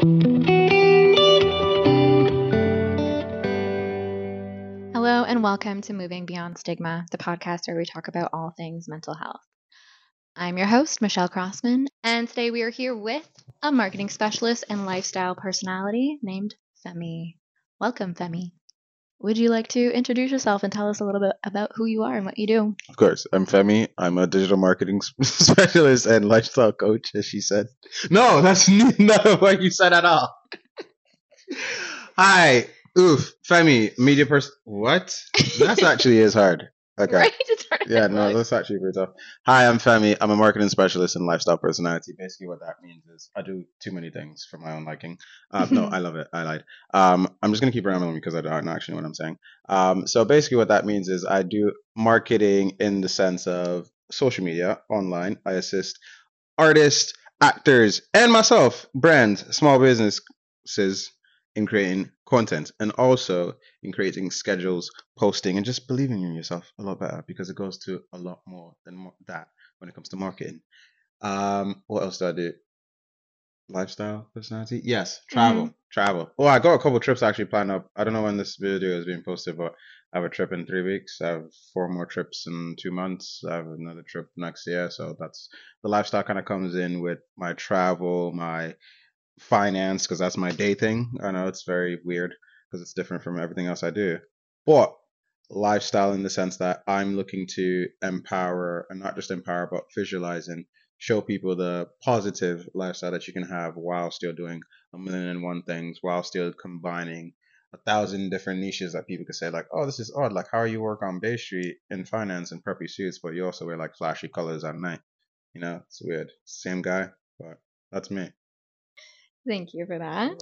Hello, and welcome to Moving Beyond Stigma, the podcast where we talk about all things mental health. I'm your host, Michelle Crossman, and today we are here with a marketing specialist and lifestyle personality named Femi. Welcome, Femi. Would you like to introduce yourself and tell us a little bit about who you are and what you do? Of course, I'm Femi. I'm a digital marketing specialist and lifestyle coach, as she said. No, that's not what you said at all. Hi, oof, Femi, media person. What? That's actually is hard. Okay. Right? Yeah, no, that's actually pretty tough. Hi, I'm Femi. I'm a marketing specialist and lifestyle personality. Basically, what that means is I do too many things for my own liking. Uh, no, I love it. I lied. Um, I'm just gonna keep rambling because I don't actually know what I'm saying. Um, so basically, what that means is I do marketing in the sense of social media, online. I assist artists, actors, and myself, brands, small businesses in creating content and also in creating schedules, posting, and just believing in yourself a lot better because it goes to a lot more than that when it comes to marketing. Um, what else do I do? Lifestyle personality? Yes, travel, travel. Oh, I got a couple trips actually planned up. I don't know when this video is being posted, but I have a trip in three weeks. I have four more trips in two months. I have another trip next year. So that's the lifestyle kind of comes in with my travel, my finance, because that's my day thing. I know it's very weird because it's different from everything else I do. But lifestyle in the sense that I'm looking to empower and not just empower, but visualize and show people the positive lifestyle that you can have while still doing a million and one things, while still combining a thousand different niches that people could say like, oh, this is odd. Like, how you work on Bay Street in finance and preppy suits, but you also wear like flashy colors at night. You know, it's weird. Same guy, but that's me. Thank you for that.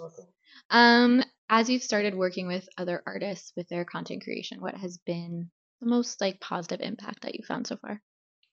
Um, as you've started working with other artists with their content creation, what has been the most like positive impact that you found so far?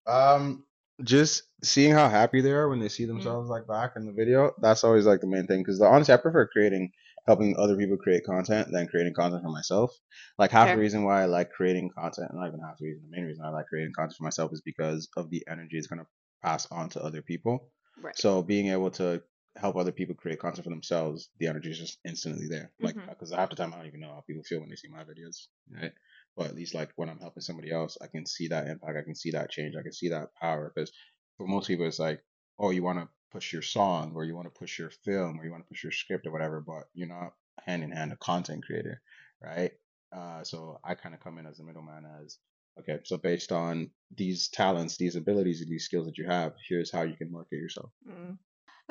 Um, just seeing how happy they are when they see themselves like back in the video. That's always like the main thing. Because honestly, I prefer creating, helping other people create content than creating content for myself. Like half Fair. the reason why I like creating content, not even half the reason, the main reason I like creating content for myself is because of the energy it's gonna pass on to other people. Right. So being able to help other people create content for themselves, the energy is just instantly there. Like because half the time I don't even know how people feel when they see my videos, right? But at least like when I'm helping somebody else, I can see that impact. I can see that change. I can see that power. Because for most people, it's like, oh, you want to push your song, or you want to push your film, or you want to push your script, or whatever. But you're not hand in hand a content creator, right? Uh, so I kind of come in as a middleman as okay. So based on these talents, these abilities, and these skills that you have, here's how you can market yourself. Mm.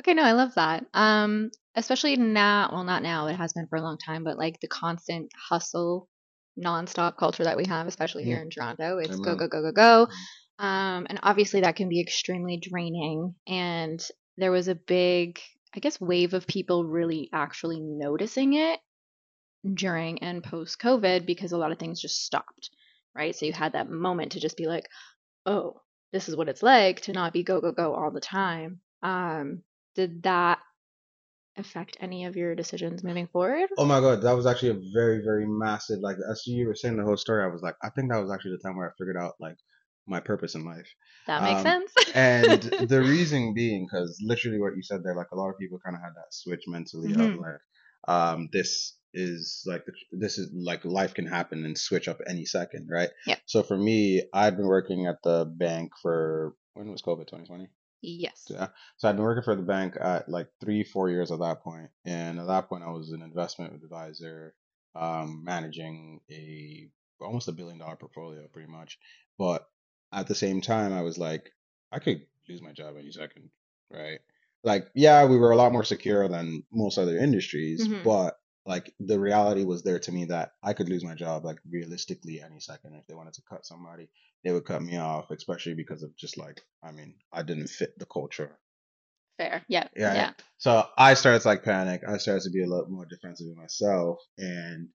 Okay, no, I love that. Um, especially now, well, not now, it has been for a long time, but like the constant hustle, nonstop culture that we have, especially here in Toronto. It's go, go, go, go, go. Um, and obviously that can be extremely draining. And there was a big, I guess, wave of people really actually noticing it during and post COVID because a lot of things just stopped, right? So you had that moment to just be like, oh, this is what it's like to not be go, go, go all the time. Um, did that affect any of your decisions moving forward? Oh my god, that was actually a very, very massive. Like as you were saying the whole story, I was like, I think that was actually the time where I figured out like my purpose in life. That makes Um, sense. and the reason being because literally what you said there like a lot of people kind of had that switch mentally of Mhm. like um this is like this is like life can happen and switch up any second right Yep. so for me i'd been working at the bank for when was covid 2020 yes. yeah so i'd been working for the bank at like three four years at that point and at that point i was an investment advisor um managing a almost a billion dollar portfolio pretty much but at the same time i was like i could lose my job any second right like yeah we were a lot more secure than most other industries Mhm. but like the reality was there to me that i could lose my job like realistically any second if they wanted to cut somebody they would cut me off especially because of just like i mean i didn't fit the culture Fair. Yeah. Yeah, Yeah. so I started to like panic. I started to be a lot more defensive in myself, and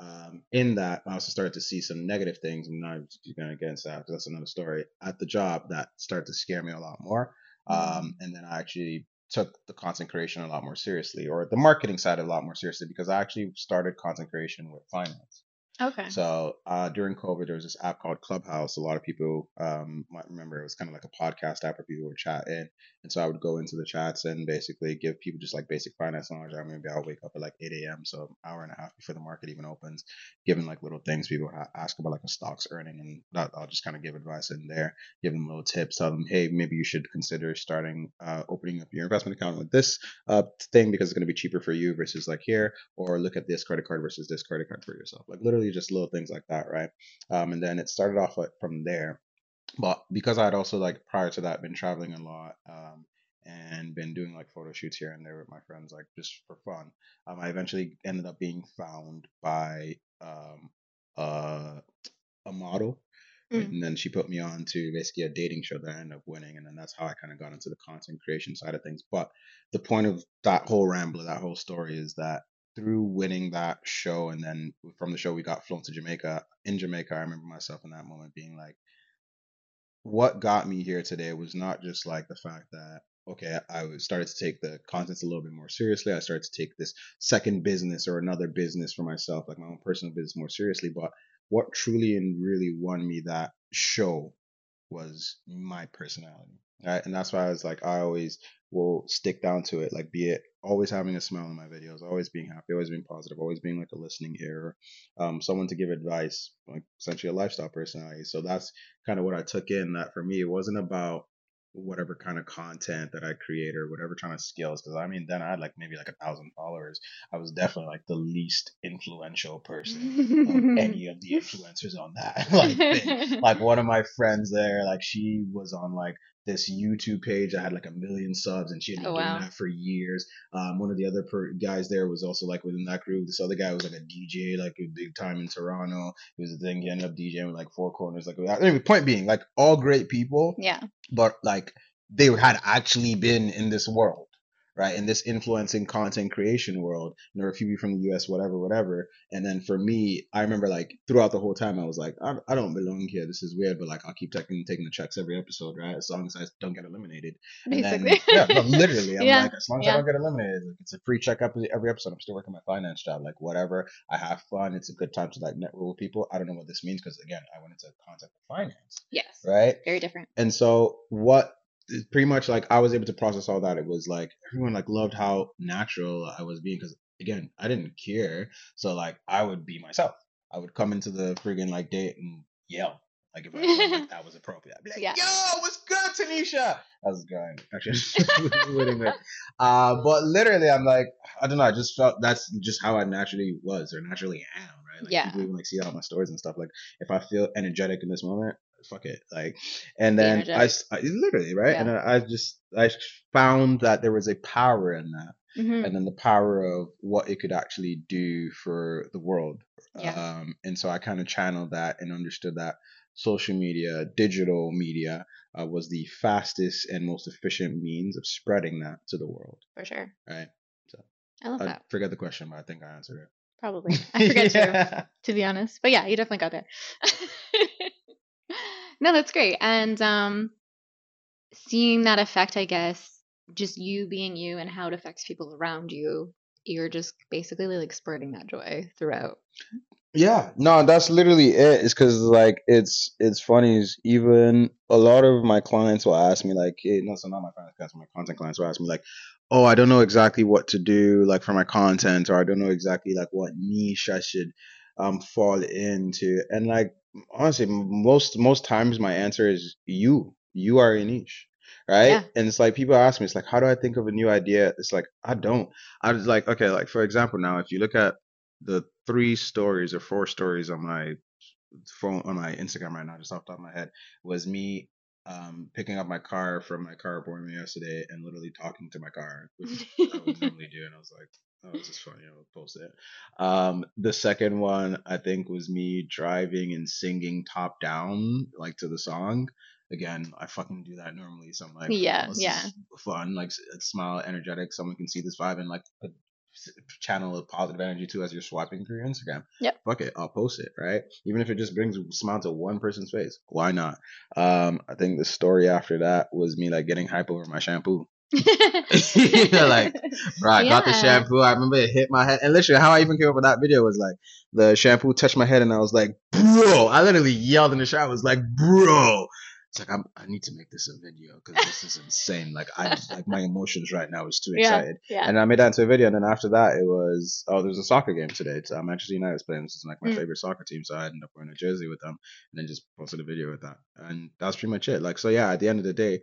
um, in that, I also started to see some negative things. I'm not going into that because that's another story at the job that started to scare me a lot more. Um, and then I actually took the content creation a lot more seriously, or the marketing side a lot more seriously, because I actually started content creation with finance. Okay. So uh, during COVID, there was this app called Clubhouse. A lot of people um, might remember it was kind of like a podcast app where people would chat in. And so I would go into the chats and basically give people just like basic finance knowledge. I maybe I'll wake up at like 8 a.m. So an hour and a half before the market even opens, giving like little things people ask about like a stock's earning. And that, I'll just kind of give advice in there, give them little tips, tell them, hey, maybe you should consider starting, uh, opening up your investment account with this uh, thing because it's going to be cheaper for you versus like here, or look at this credit card versus this credit card for yourself. Like literally just little things like that, right? Um, and then it started off from there. But because I had also like prior to that been traveling a lot, um, and been doing like photo shoots here and there with my friends, like just for fun. Um, I eventually ended up being found by um, uh, a model. Mm. And then she put me on to basically a dating show that I ended up winning. And then that's how I kind of got into the content creation side of things. But the point of that whole rambler, that whole story is that through winning that show and then from the show we got flown to Jamaica. In Jamaica, I remember myself in that moment being like, what got me here today was not just like the fact that okay, I started to take the contents a little bit more seriously. I started to take this second business or another business for myself, like my own personal business, more seriously. But what truly and really won me that show was my personality. Right. And that's why I was like, I always will stick down to it. Like, be it always having a smile in my videos, always being happy, always being positive, always being like a listening ear, um, someone to give advice, like essentially a lifestyle personality. So that's kind of what I took in. That for me, it wasn't about whatever kind of content that I create or whatever kind of skills. Because I mean, then I had like maybe like a thousand followers. I was definitely like the least influential person of any of the influencers on that like thing. Like one of my friends there, like she was on like this YouTube page that had like a million subs, and she had been oh, doing wow. that for years. Um, one of the other per- guys there was also like within that group. This other guy was like a DJ, like a big time in Toronto. He was a thing. He ended up DJing with like four corners. Like anyway, point being, like all great people. Yeah. But like they had actually been in this world right? In this influencing content creation world, and there were a few from the US, whatever, whatever. And then for me, I remember like throughout the whole time, I was like, I, I don't belong here. This is weird, but like I'll keep taking taking the checks every episode, right? As long as I don't get eliminated. Basically. Then, yeah, literally, I'm yeah. like, as long as yeah. I don't get eliminated, like, it's a free check up every episode. I'm still working my finance job, like whatever. I have fun. It's a good time to like network with people. I don't know what this means because again, I went into content with finance. Yes. Right. Very different. And so what pretty much like I was able to process all that. It was like everyone like loved how natural I was being because again I didn't care. So like I would be myself. I would come into the friggin' like date and yell. Like if I felt like that was appropriate, I'd be like, yeah. "Yo, what's good, Tanisha?" I was going actually, uh, but literally, I'm like, I don't know. I just felt that's just how I naturally was or naturally am, right? Like, yeah. People even like see that on my stories and stuff. Like if I feel energetic in this moment, fuck it like and then I, I, literally right? Yeah. and I, I, just i found that there was a power in that mm-hmm. and then the power of what it could actually do for the world yeah. um and so i kind of channeled that and understood that social media digital media uh, was the fastest and most efficient means of spreading that to the world for sure. right? So i love I that. forget the question but i think i answered it. Probably. I forget yeah. too to be honest. But yeah you definitely got there no, that's great. And um, seeing that effect, I guess, just you being you and how it affects people around you, you're just basically like spreading that joy throughout. Yeah, no, that's literally it. It's because like it's it's funny. Is even a lot of my clients will ask me like, hey, no, so not my clients, my content clients will ask me like, oh, I don't know exactly what to do like for my content, or I don't know exactly like what niche I should um fall into, and like honestly, most most times my answer is you. You are a niche, right? Yeah. And it's like people ask me, it's like, how do I think of a new idea? It's like I don't. I was like, okay, like for example, now if you look at the three stories or four stories on my phone on my Instagram right now, just off the top of my head, was me um, picking up my car from my car appointment yesterday and literally talking to my car, which I would normally do. And I was like, oh, this is funny. I'll post it. Um, the second one, I think, was me driving and singing top down, like to the song. Again, I fucking do that normally. So I'm like, yeah, oh, yeah, fun, like smile, energetic. Someone can see this vibe and like channel of positive energy too as you're swiping through your Instagram. Yep. Fuck it, I'll post it, right? Even if it just brings a smile to one person's face, why not? Um, I think the story after that was me like getting hype over my shampoo. you know, like, bro, I got the shampoo. I remember it hit my head. And literally, how I even came up with that video was like, the shampoo touched my head, and I was like, bro. I literally yelled in the shower. I was like, bro. It's like, I'm, I need to make this a video because this is insane. Like, I just, like, my emotions right now is too Yeah. excited. yeah. And I made that into a video. And then after that, it was, oh, there's a soccer game today. It's uh, Manchester United's playing. This is like my Mm. favorite soccer team. So I ended up wearing a jersey with them and then just posted a video with that. And that's pretty much it. Like, so yeah, at the end of the day,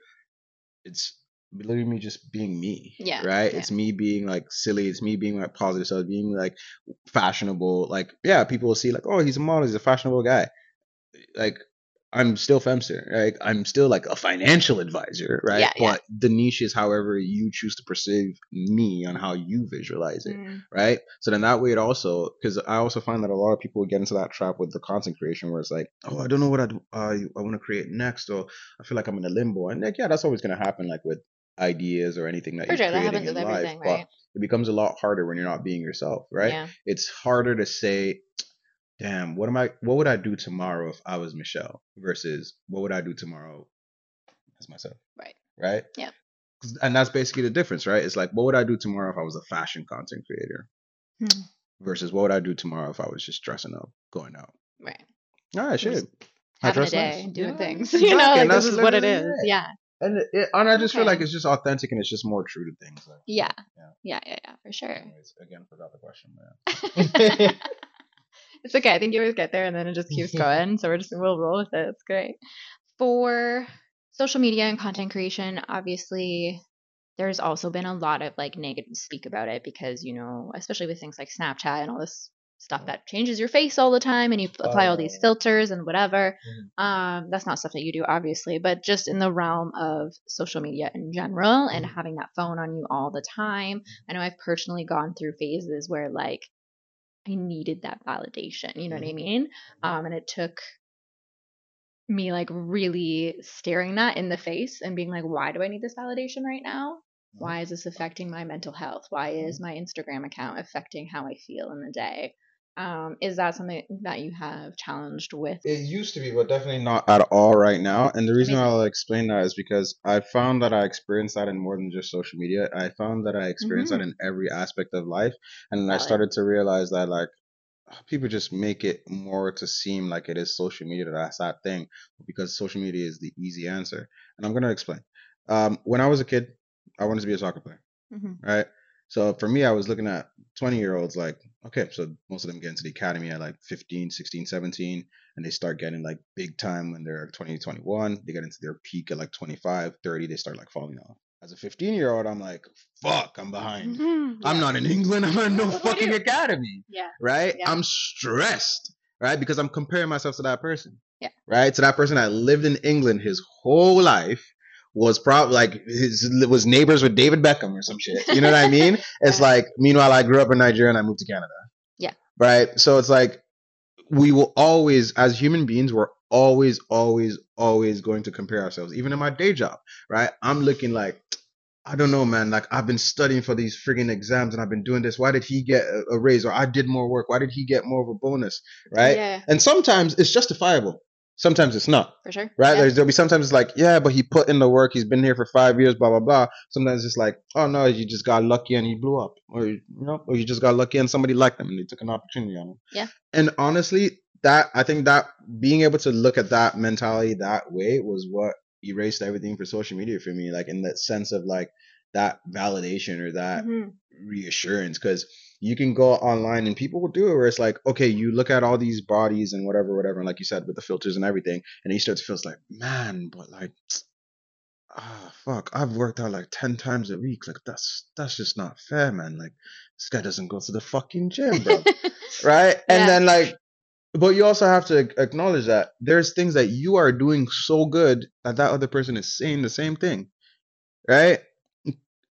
it's literally me just being me. Yeah, Right? yeah. It's me being like silly. It's me being like positive. So being like fashionable. Like, yeah, people will see like, oh, he's a model. He's a fashionable guy. Like, I'm still Femster, right? I'm still like a financial advisor, right? Yeah, yeah. but the niche is however you choose to perceive me on how you visualize it, Mm. right? So then that way it also, because I also find that a lot of people get into that trap with the content creation where it's like, oh, I don't know what I uh, I want to create next, or I feel like I'm in a limbo, and like yeah, that's always gonna happen, like with ideas or anything that For you're sure, that creating happens in life, but right? it becomes a lot harder when you're not being yourself, right? Yeah. It's harder to say, damn, what am I what would I do tomorrow if I was Michelle versus what would I do tomorrow as myself? Right. Right? Yeah. And that's basically the difference, right? It's like what would I do tomorrow if I was a fashion content creator Hmm. versus what would I do tomorrow if I was just dressing up, going out. Right. All right, Just shit. I Having a dress day, nice. and doing Yeah, things. exactly, You know, like and this is what it is. it. Yeah. And it, and I just feel like it's just authentic and it's just more true to things. Like, Yeah. Yeah. Yeah. Yeah. Yeah. For sure. Anyways, again, forgot the question, man. it's okay. I think you always get there and then it just keeps going. So we're just we'll roll with it. It's great. For social media and content creation, obviously there's also been a lot of like negative speak about it because, you know, especially with things like Snapchat and all this stuff that changes your face all the time and you apply all these Oh. filters and whatever. Mm-hmm. Um, that's not stuff that you do, obviously, but just in the realm of social media in general and mm-hmm. having that phone on you all the time. Mm-hmm. I know I've personally gone through phases where like I needed that validation, you know what I mean? Um, and it took me like really staring that in the face and being like, why do I need this validation right now? Why is this affecting my mental health? Why is my Instagram account affecting how I feel in the day? Um, is that something that you have challenged with? It used to be, but definitely not at all right now. And the reason I'll explain that is because I found that I experienced that in more than just social media. I found that I experienced that in every aspect of life. And I started to realize that, like, people just make it more to seem like it is social media that's that thing because social media is the easy answer. And I'm going to explain. Um, when I was a kid, I wanted to be a soccer player Mhm. right? So for me, I was looking at 20 year olds like, okay, so most of them get into the academy at like 15, 16, 17, and they start getting like big time when they're 20, 21. They get into their peak at like 25, 30, they start like falling off. As a 15 year old, I'm like, fuck, I'm behind. Mhm. I'm not in England. I'm in no What fucking academy, Yeah. right? Yeah. I'm stressed, right? Because I'm comparing myself to that person, Yeah. right? To that person that lived in England his whole life, was probably like his was neighbors with David Beckham or some shit. You know what I mean? It's like meanwhile I grew up in Nigeria and I moved to Canada. Yeah. Right. So it's like we will always, as human beings, we're always, always, always going to compare ourselves. Even in my day job, right? I'm looking like I don't know, man. Like I've been studying for these friggin' exams and I've been doing this. Why did he get a, a raise or I did more work? Why did he get more of a bonus? Right? Yeah, And sometimes it's justifiable. Sometimes it's not. for sure. Right? Yeah. There's, there'll be sometimes it's like, yeah, but he put in the work. He's been here for five years, blah, blah, blah. Sometimes it's like, oh no, you just got lucky and he blew up. Or, you know, or you just got lucky and somebody liked him and they took an opportunity on him. Yeah. And honestly, that, I think that being able to look at that mentality that way was what erased everything for social media for me. Like in that sense of like that validation or that Mhm. reassurance because you can go online and people will do it where it's like okay you look at all these bodies and whatever whatever and like you said with the filters and everything and then you start to feel it's like man but like ah fuck i've worked out like 10 times a week like that's that's just not fair man like this guy doesn't go to the fucking gym bro. Right? And then like but you also have to acknowledge that there's things that you are doing so good that that other person is saying the same thing. Right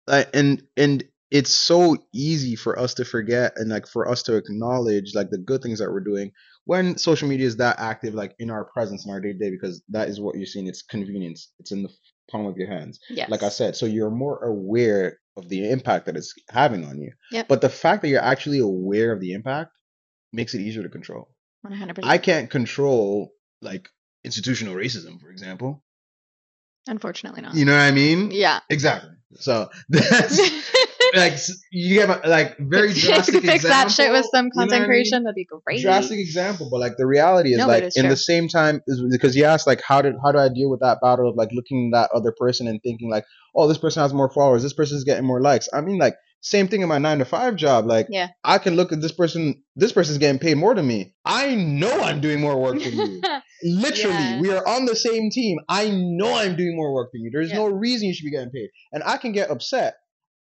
like and and it's so easy for us to forget and like for us to acknowledge like the good things that we're doing when social media is that active like in our presence in our day to day because that is what you're seeing it's convenience it's in the palm of your hands yes. like i said so you're more aware of the impact that it's having on you Yep. but the fact that you're actually aware of the impact makes it easier to control 100%. i can't control like institutional racism for example Unfortunately not. you know what i mean Yeah. exactly So that's like you get my, like very drastic Fix example. that shit with some you know what I mean? That'd be great. drastic example, but like the reality is No, like it's in true. the same time is because you asked like how did how do I deal with that battle of like looking at that other person and thinking like oh this person has more followers this person's getting more likes I mean like same thing in my nine to five job like Yeah. I can look at this person this person's getting paid more than me I know I'm doing more work than you literally Yeah. we are on the same team I know I'm doing more work than you there's Yeah. no reason you should be getting paid and I can get upset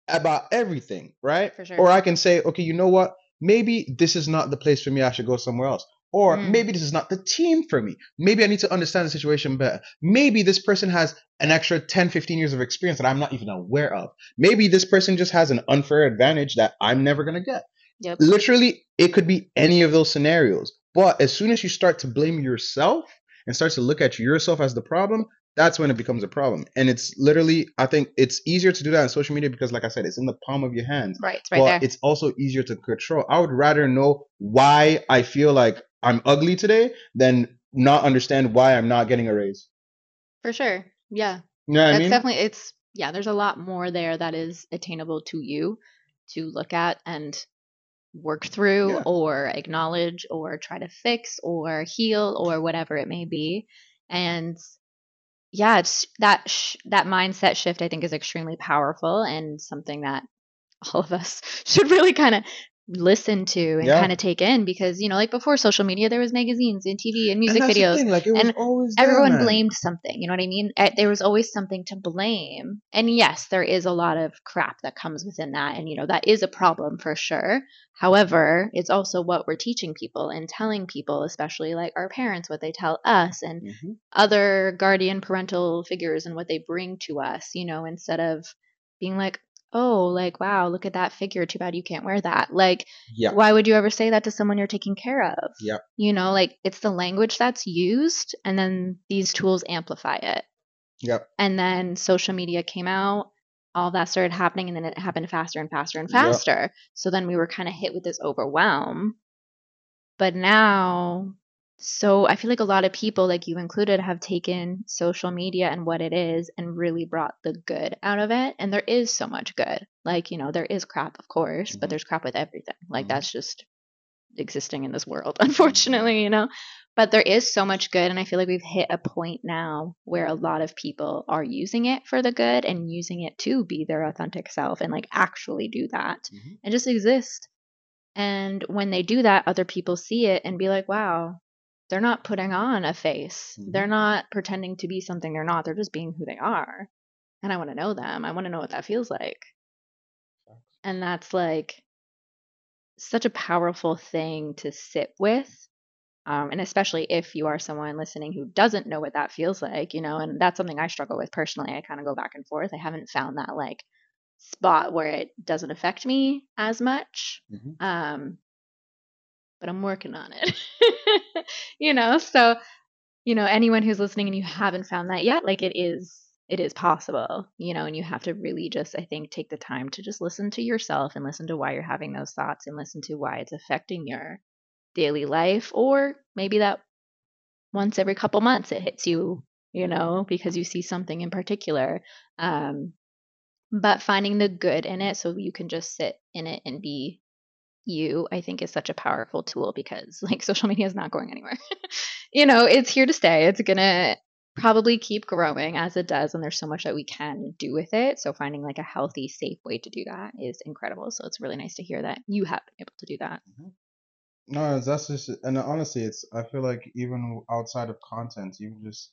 about everything right For sure. or I can say okay you know what maybe this is not the place for me. I should go somewhere else. Or Mm. maybe this is not the team for me. Maybe I need to understand the situation better. Maybe this person has an extra 10, 15 years of experience that I'm not even aware of. Maybe this person just has an unfair advantage that I'm never going to get. Yep. Literally, it could be any of those scenarios. But as soon as you start to blame yourself and start to look at yourself as the problem, that's when it becomes a problem. And it's literally, I think it's easier to do that on social media because, like I said, it's in the palm of your hands Right. It's right but there. it's also easier to control. I would rather know why I feel like I'm ugly today than not understand why I'm not getting a raise. For sure. Yeah. You know That's I mean? definitely it's yeah, there's a lot more there that is attainable to you to look at and work through Yeah. or acknowledge or try to fix or heal or whatever it may be. And yeah, it's that sh- that mindset shift I think is extremely powerful and something that all of us should really kind of listen to and Yeah. kind of take in because you know like before social media there was magazines and TV and And music the videos thing, like it and there, everyone man. blamed something you know what i mean Eh, there was always something to blame and yes there is a lot of crap that comes within that and you know that is a problem for sure however it's also what we're teaching people and telling people especially like our parents what they tell us and Mhm. other guardian parental figures and what they bring to us you know instead of being like oh like wow look at that figure too bad you can't wear that like Yeah. why would you ever say that to someone you're taking care of Yeah. you know like it's the language that's used and then these tools amplify it Yep. and then social media came out all that started happening and then it happened faster and faster and Yep. faster so then we were kind of hit with this overwhelm but now so i feel like a lot of people like you included have taken social media and what it is and really brought the good out of it and there is so much good like you know there is crap of course but Mhm. there's crap with everything like Mhm. that's just existing in this world unfortunately you know but there is so much good and i feel like we've hit a point now where a lot of people are using it for the good and using it to be their authentic self and like actually do that Mhm. and just exist and when they do that other people see it and be like wow they're not putting on a face. Mhm. they're not pretending to be something they're not. They're just being who they are. And i want to know them. I want to know what that feels like. And that's like such a powerful thing to sit with um, and especially if you are someone listening who doesn't know what that feels like you know and that's something i struggle with personally. I kind of go back and forth. I haven't found that like spot where it doesn't affect me as much Mhm. um, but i'm working on it. You know so you know anyone who's listening and you haven't found that yet like it is it is possible you know and you have to really just i think take the time to just listen to yourself and listen to why you're having those thoughts and listen to why it's affecting your daily life or maybe that once every couple months it hits you you know because you see something in particular um but finding the good in it so you can just sit in it and be you i think is such a powerful tool because like social media is not going anywhere you know it's here to stay it's gonna probably keep growing as it does and there's so much that we can do with it so finding like a healthy safe way to do that is incredible so it's really nice to hear that you have been able to do that No, that's just and honestly, it's I feel like even outside of content, even just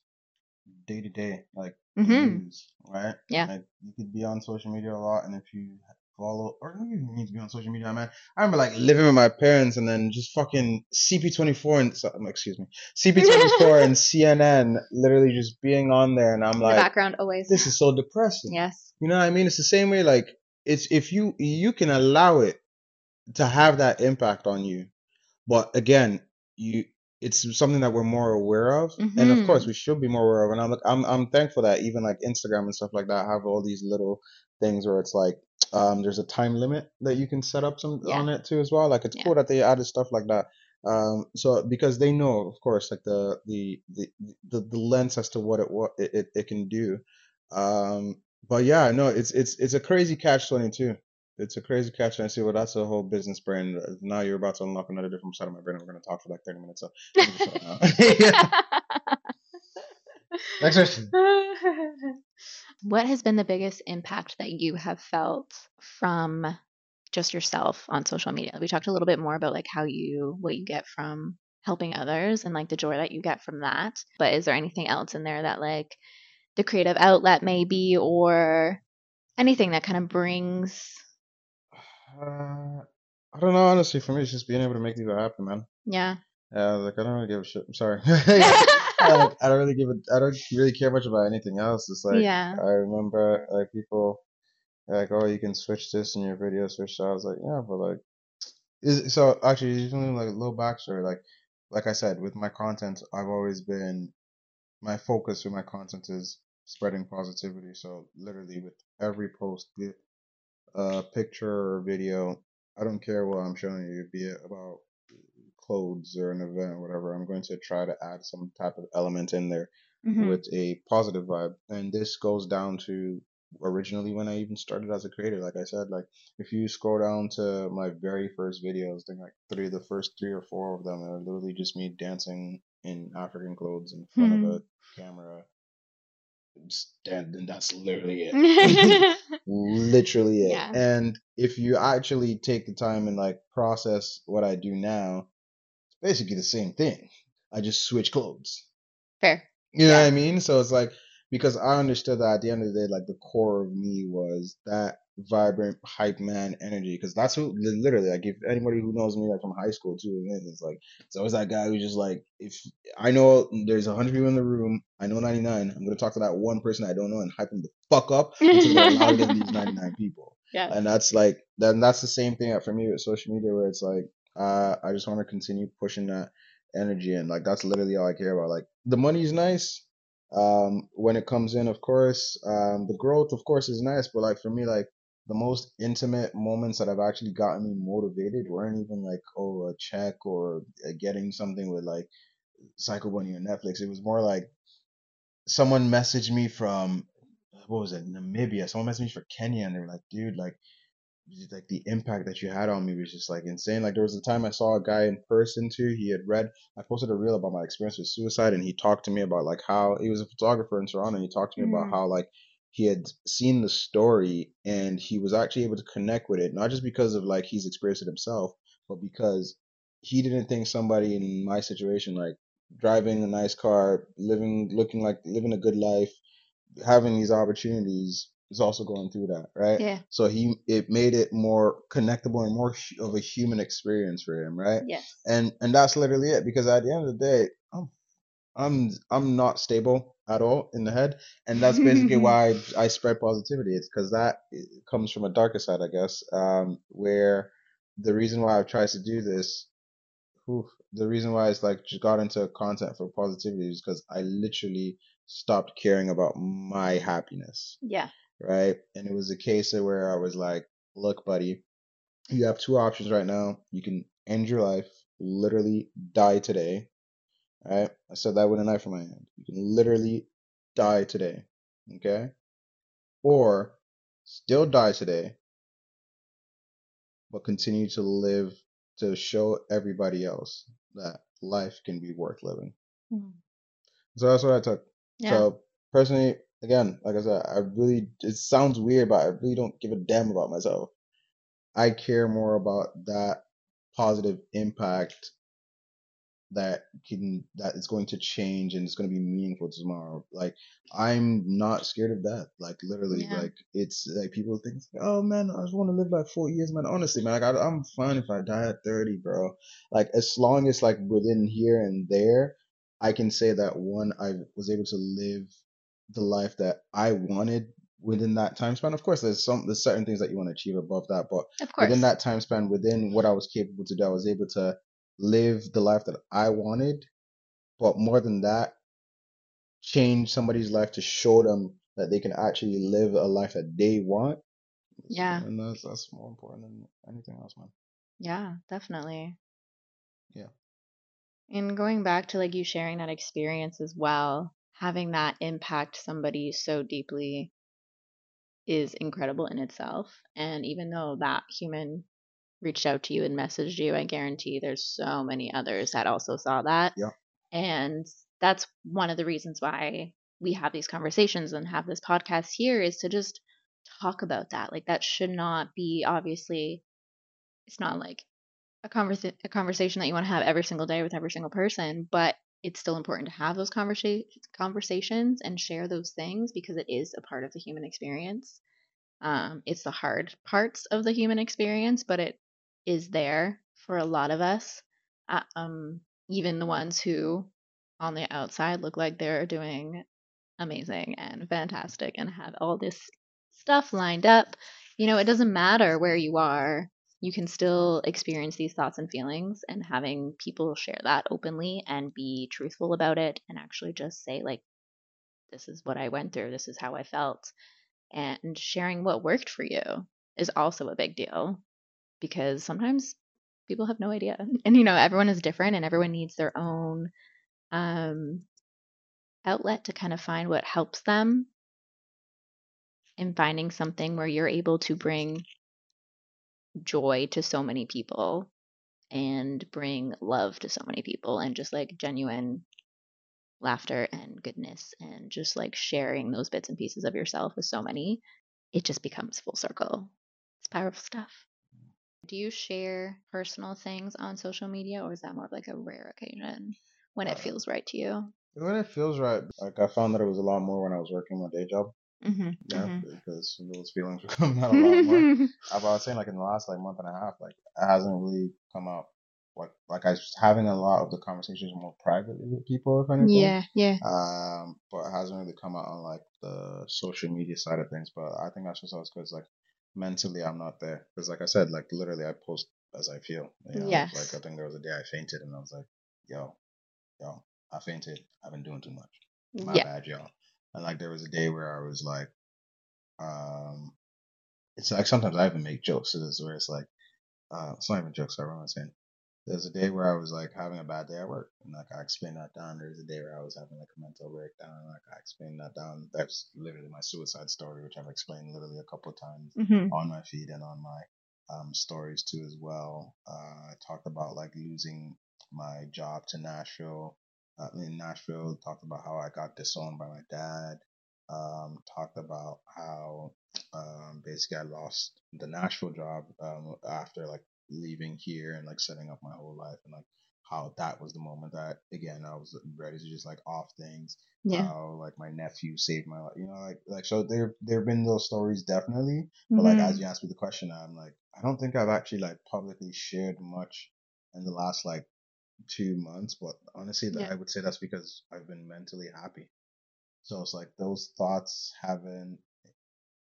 day to day, like mm-hmm. news, right? Yeah. Like you could be on social media a lot, and if you follow, or you don't even need to be on social media, man. I remember like living with my parents, and then just fucking CP24 and so- excuse me, CP24 and CNN, literally just being on there, and I'm in the like, background always this is so depressing. yes You know what I mean? It's the same way like it's if you you can allow it to have that impact on you. But again, you it's something that we're more aware of. And of course Mhm. we should be more aware of. And I'm I'm I'm thankful that even like Instagram and stuff like that have all these little things where it's like um there's a time limit that you can set up some Yeah. on it too as well. Like it's Yeah. cool that they added stuff like that. Um so because they know of course like the the the the, the lens as to what it what it, it, can do. Um but yeah, no, it's it's it's a crazy catch twenty two. It's a crazy catch twenty two. Well, that's a whole business brain. Now you're about to unlock another different side of my brain. and We're gonna talk for like thirty minutes. So let me just shut up now. Next question. what has been the biggest impact that you have felt from just yourself on social media? We talked a little bit more about like how you what you get from helping others and like the joy that you get from that. But is there anything else in there that like the creative outlet maybe or anything that kind of brings Uh, I don't know. Honestly, for me, it's just being able to make people happy, man. yeah. Yeah, like I don't really give a shit. I'm sorry. I, like, I don't really give a. I don't really care much about anything else. It's like yeah. I remember like people like, oh, you can switch this in your video, switch that. I was like, yeah, but like, is so actually even like a little backstory. Like, like I said, with my content, I've always been my focus with my content is spreading positivity. So literally with every post, be it a picture or video, I don't care what I'm showing you, be it about clothes or an event or whatever. I'm going to try to add some type of element in there Mhm. with a positive vibe. And this goes down to originally when I even started as a creator. Like I said, like if you scroll down to my very first videos, I think like three, of the first three or four of them are literally just me dancing in African clothes in front of a camera. Stand, and that's literally it. literally it. Yeah. And if you actually take the time and like process what I do now, basically the same thing. I just switch clothes. Fair. You know Yeah. what I mean? So it's like because I understood that at the end of the day, like the core of me was that vibrant hype man energy. Because that's who literally like if anybody who knows me like from high school too, it's like it's always that guy who's just like if I know there's hundred people in the room, I know ninety nine. I'm gonna talk to that one person I don't know and hype him the fuck up until they're louder than these ninety nine people. Yeah. And that's like then that's the same thing for me with social media where it's like uh, I just want to continue pushing that energy and like that's literally all I care about. Like the money's nice. Um, when it comes in, of course, um, the growth, of course, is nice. But like for me, like the most intimate moments that have actually gotten me motivated weren't even like oh a check or uh, getting something with like Psycho Bunny or Netflix. It was more like someone messaged me from what was it Namibia. Someone messaged me for Kenya, and they were like, dude, like just, like the impact that you had on me was just like insane. Like there was a time I saw a guy in person too. He had read. I posted a reel about my experience with suicide, and he talked to me about like how he was a photographer in Toronto. And he talked to me about Mhm. how like he had seen the story and he was actually able to connect with it, not just because of like he's experienced it himself, but because he didn't think somebody in my situation, like driving a nice car, living, looking like living a good life, having these opportunities is also going through that, right? Yeah. So he it made it more connectable and more of a human experience for him, right? Yes. And and that's literally it because at the end of the day, I'm I'm I'm not stable at all in the head, and that's basically why I, I spread positivity. It's because that comes from a darker side, I guess, um, where the reason why I've tried to do this, oof, the reason why it's like just got into content for positivity is because I literally stopped caring about my happiness Yeah. Right? And it was a case of where I was like, look, buddy, you have two options right now. You can end your life, literally die today. Right? I said that with a knife in my hand. You can literally die today. Okay? Or still die today, but continue to live to show everybody else that life can be worth living. Mhm. So that's what I took. Yeah. So personally, again, like I said, I really it sounds weird, but I really don't give a damn about myself. I care more about that positive impact that can that is going to change and it's going to be meaningful tomorrow. Like I'm not scared of death. Like literally, Yeah. like it's like people think, oh man, I just want to live like four years, man. Honestly, man, like I, I'm fine if I die at 30, bro. Like as long as like within here and there, I can say that one, I was able to live the life that I wanted within that time span. Of course, there's some there's certain things that you want to achieve above that, but Of course. within that time span, within what I was capable to do, I was able to live the life that I wanted. But more than that, change somebody's life to show them that they can actually live a life that they want. Yeah. And that's that's more important than anything else, man. Yeah, definitely. Yeah. And going back to like you sharing that experience as well, having that impact somebody so deeply, is incredible in itself. And even though that human reached out to you and messaged you, I guarantee there's so many others that also saw that. Yeah. And that's one of the reasons why we have these conversations and have this podcast here is to just talk about that. Like that should not be obviously it's not like a conversa- a conversation that you want to have every single day with every single person, but it's still important to have those conversa- conversations and share those things because it is a part of the human experience. Um, it's the hard parts of the human experience, but it is there for a lot of us. Uh, um, even the ones who on the outside look like they're doing amazing and fantastic and have all this stuff lined up. You know, it doesn't matter where you are, you can still experience these thoughts and feelings, and having people share that openly and be truthful about it and actually just say, like, this is what I went through, this is how I felt, and sharing what worked for you is also a big deal because sometimes people have no idea. And, you know, everyone is different and everyone needs their own um, outlet to kind of find what helps them in finding something where you're able to bring joy to so many people and bring love to so many people and just like genuine laughter and goodness and just like sharing those bits and pieces of yourself with so many, it just becomes full circle. It's powerful stuff. Do you share personal things on social media or is that more of like a rare occasion when it Uh, feels right to you? When it feels right, like I found that it was a lot more when I was working my day job. Mm-hmm. Yeah, because those feelings were coming out a lot more. I was saying like in the last like month and a half, like it hasn't really come out. Like like I was having a lot of the conversations more privately with people, if anything. yeah, yeah. Um, but it hasn't really come out on like the social media side of things. But I think that's just because like mentally I'm not there. Because like I said, like literally I post as I feel. You know? Yes. Like I think there was a day I fainted and I was like, yo, yo, I fainted. I've been doing too much. My Yeah. bad, y'all. And like there was a day where I was like, um, it's like sometimes I even make jokes to this where it's like, uh, it's not even jokes. Sorry, what am I saying? There's a day where I was like having a bad day at work, and like I explained that down. There's a day where I was having like a mental breakdown, and like I explained that down. That's literally my suicide story, which I've explained literally a couple of times Mm-hmm. on my feed and on my um, stories too as well. Uh, I talked about like losing my job to Nashville. Uh, in Nashville, talked about how I got disowned by my dad. Um, talked about how um, basically I lost the Nashville job um, after like leaving here and like setting up my whole life and like how that was the moment that again I was ready to just like off things Yeah. how like my nephew saved my life you know like like so there there have been those stories definitely but like Mm-hmm. as you asked me the question, I'm like, I don't think I've actually like publicly shared much in the last like two months. But honestly, Yeah. I would say that's because I've been mentally happy. So it's like those thoughts haven't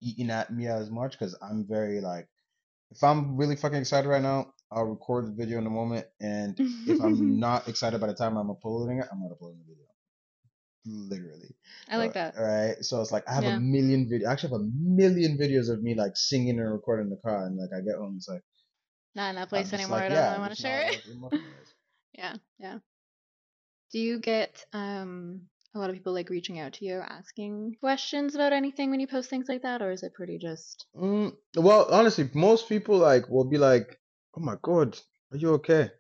eaten at me as much because I'm very like, if I'm really fucking excited right now, I'll record the video in a moment, and if I'm not excited by the time I'm uploading it, I'm not uploading the video. Literally. I like Uh, that. Right. So it's like I have Yeah. a million video. I actually have a million videos of me like singing and recording in the car, and like I get home, it's like Not in that place anymore. like, I don't want to share it. Yeah, yeah. Do you get um a lot of people like reaching out to you asking questions about anything when you post things like that, or is it pretty just Mm, well, honestly, most people like will be like, "Oh my god, are you okay?"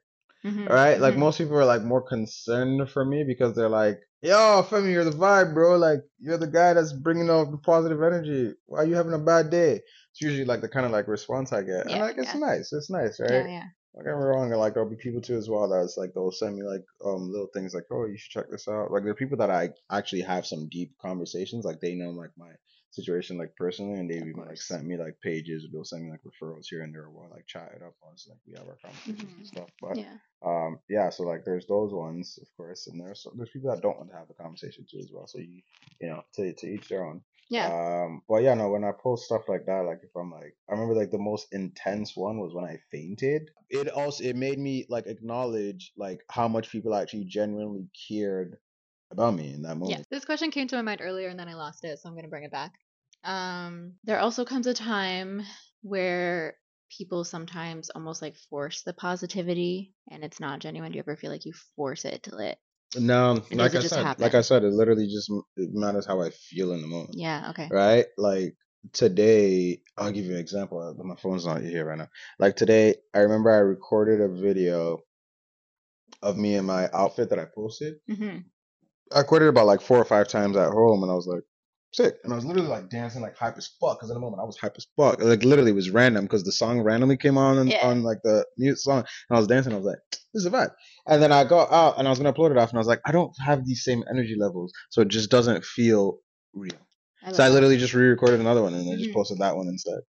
Mhm, All right. Like mhm. most people are like more concerned for me because they're like, "Yo, Femi, you're the vibe, bro. Like you're the guy that's bringing out the positive energy. Why are you having a bad day?" It's usually like the kind of like response I get, and Yeah, like it's nice. It's nice, right Yeah, right? yeah. Don't get me wrong. Like there'll be people too as well that's like they'll send me like um little things like, oh, you should check this out. Like there are people that I actually have some deep conversations. Like they know like my situation like personally, and they've even like sent me like pages. They'll send me like referrals here and there. Or we'll like chat it up once like we have our conversations Mhm. and stuff. But Yeah. um yeah, so like there's those ones of course, and there's there's people that don't want to have the conversation too as well. So you you know to to each their own. Yeah. Um, but yeah, no, when I post stuff like that, like if I'm like, I remember like the most intense one was when I fainted. It also it made me like acknowledge like how much people actually genuinely cared about me in that moment. Yes. This question came to my mind earlier and then I lost it, so I'm going to bring it back. Um, there also comes a time where people sometimes almost like force the positivity and it's not genuine. Do you ever feel like you force it till it? No, like I said, like? I said, it literally just it matters how I feel in the moment, Yeah, okay. right? Like today, I'll give you an example. My phone's not here right now. Like today, I remember I recorded a video of me in my outfit that I posted. hmm I recorded about like four or five times at home, and I was like, sick. And I was literally like dancing like hype as fuck. Because in the moment I was hype as fuck. Like literally, it was random because the song randomly came on on, Yeah. on like the mute song, and I was dancing. I was like, this is a vibe. And then I got out and I was gonna upload it off, and I was like, I don't have these same energy levels, so it just doesn't feel real. I So I literally just re-recorded another one and I just Mhm. posted that one instead.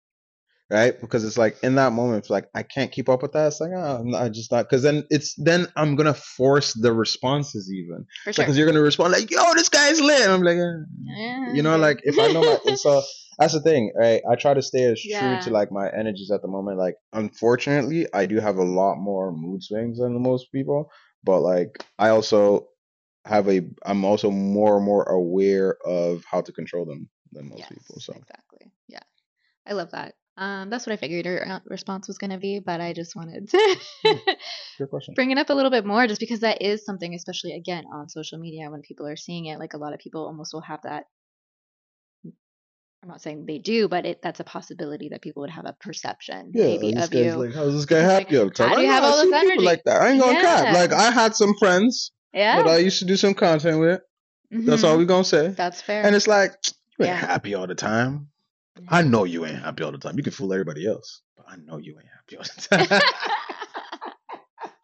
Right? Because it's like in that moment, it's like I can't keep up with that. It's like oh, I'm not, I just not. Because then it's then I'm gonna force the responses even for sure. because you're gonna respond like yo this guy's lit. And I'm like eh. You know like if I know my so that's the thing right. I try to stay as Yeah. true to like my energies at the moment. Like unfortunately, I do have a lot more mood swings than most people, but like I also have a I'm also more and more aware of how to control them than most yes, people. So exactly. Yeah, I love that. Um, that's what I figured your uh, response was going to be, but I just wanted to bring it up a little bit more, just because that is something, especially again on social media, when people are seeing it. Like a lot of people almost will have that. I'm not saying they do, but it that's a possibility that people would have a perception Yeah, maybe this of guy's you. like, how's this guy happy like, all the time? how do you I have all this energy? like that. I ain't gonna cap. Like I had some friends yeah, that I used to do some content with. That's mhm, all we gonna say. That's fair. And it's like you ain't Yeah. happy all the time. I know you ain't happy all the time. You can fool everybody else, but I know you ain't happy all the time.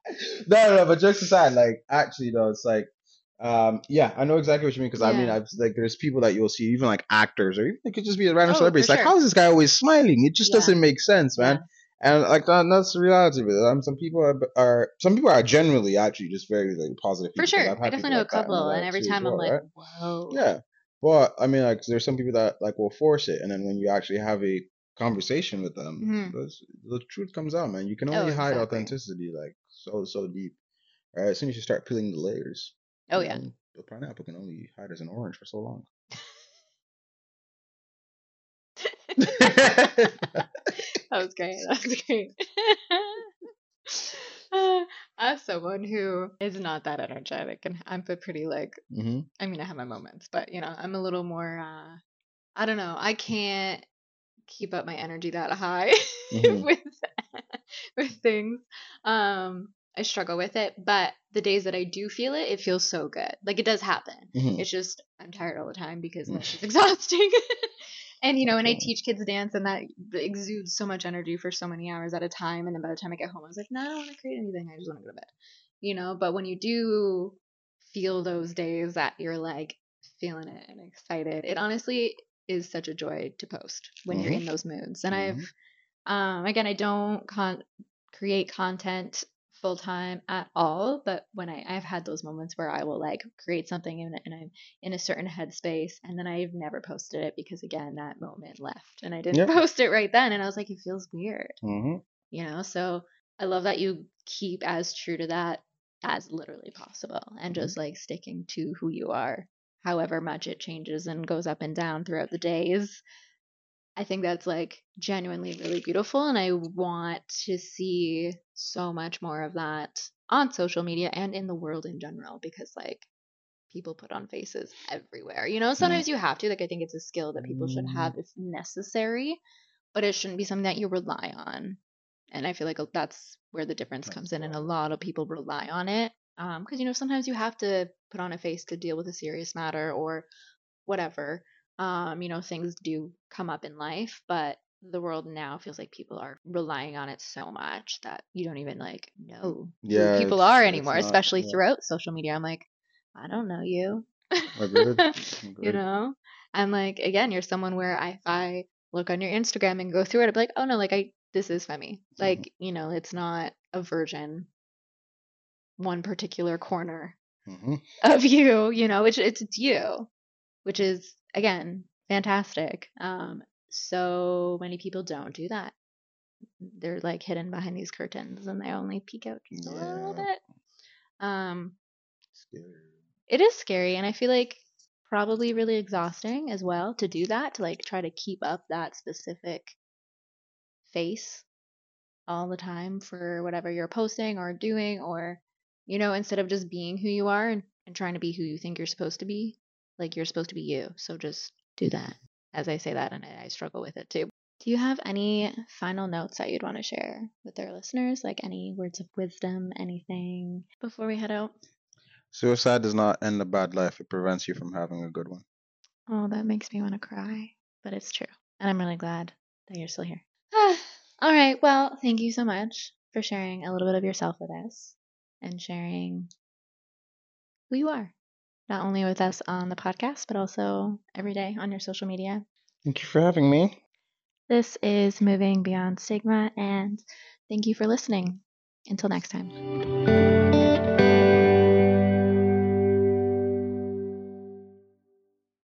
no, no, no, but jokes aside, like actually though, it's like, um, yeah, I know exactly what you mean because I mean, Yeah. I've like there's people that you'll see, even like actors, or even it could just be a random Oh, celebrity. It's for like, sure. how is this guy always smiling? It just Yeah. doesn't make sense, man. And like that, that's the reality of it. Um, some people are, are some people are generally actually just very like positive. For people, sure. I definitely know a like couple, and every time I'm well, like, right? whoa. Yeah, but I mean, like, there's some people that like will force it, and then when you actually have a conversation with them, Mhm. the, truth comes out, man. You can Oh, only hide exactly. authenticity like so so deep. All right, as soon as you start peeling the layers, Oh, yeah. know, the pineapple can only hide as an orange for so long. that was great. That was great. As someone who is not that energetic, and I'm a pretty like, hmm I mean, I have my moments, but you know, I'm a little more. uh I don't know. I can't keep up my energy that high Mhm. with with things. Um, I struggle with it, but the days that I do feel it, it feels so good. Like it does happen. hmm It's just I'm tired all the time because Mm. life exhausting. And you know, and I teach kids dance, and that exudes so much energy for so many hours at a time. And then by the time I get home, I was like, no, I don't want to create anything. I just want to go to bed. You know. But when you do feel those days that you're like feeling it and excited, it honestly is such a joy to post when you're Mhm. in those moods. And Mhm. I've um, again, I don't con- create content full time at all, but when I I've had those moments where I will like create something and, and I'm in a certain headspace, and then I've never posted it because again that moment left, and I didn't post it right then, and I was like, it feels weird, hmm you know. So I love that you keep as true to that as literally possible, and Mhm. just like sticking to who you are, however much it changes and goes up and down throughout the days. I think that's like genuinely really beautiful. And I want to see so much more of that on social media and in the world in general because, like, people put on faces everywhere. You know, mm. sometimes you have to. Like, I think it's a skill that people should mm. have if necessary, but it shouldn't be something that you rely on. And I feel like uh, that's where the difference comes in. And a lot of people rely on it. Um, because, you know, sometimes you have to put on a face to deal with a serious matter or whatever. Um, you know, things do come up in life, but the world now feels like people are relying on it so much that you don't even like know Yeah, who people are anymore, not- especially yeah. throughout social media. I'm like, I don't know you. Agreed. you Agreed. know? And like again, you're someone where if I look on your Instagram and go through it, I'd be like, oh no, like I this is Femi. Like, you know, it's not a version, one particular corner hmm of you, you know, which it's, it's you, which is again fantastic. Um, so many people don't do that. They're like hidden behind these curtains and they only peek out just a little bit. Um, Scary. it is scary, and I feel like probably really exhausting as well to do that to like try to keep up that specific face all the time for whatever you're posting or doing or you know instead of just being who you are and, and trying to be who you think you're supposed to be like you're supposed to be you so just do that as I say that, and I struggle with it too. Do you have any final notes that you'd want to share with our listeners? Like any words of wisdom, anything before we head out? Suicide does not end a bad life, it prevents you from having a good one. Oh, that makes me want to cry, but it's true. And I'm really glad that you're still here. Ah, all right. Well, thank you so much for sharing a little bit of yourself with us and sharing who you are, not only with us on the podcast, but also every day on your social media. Thank you for having me. This is Moving Beyond Stigma, and thank you for listening. Until next time.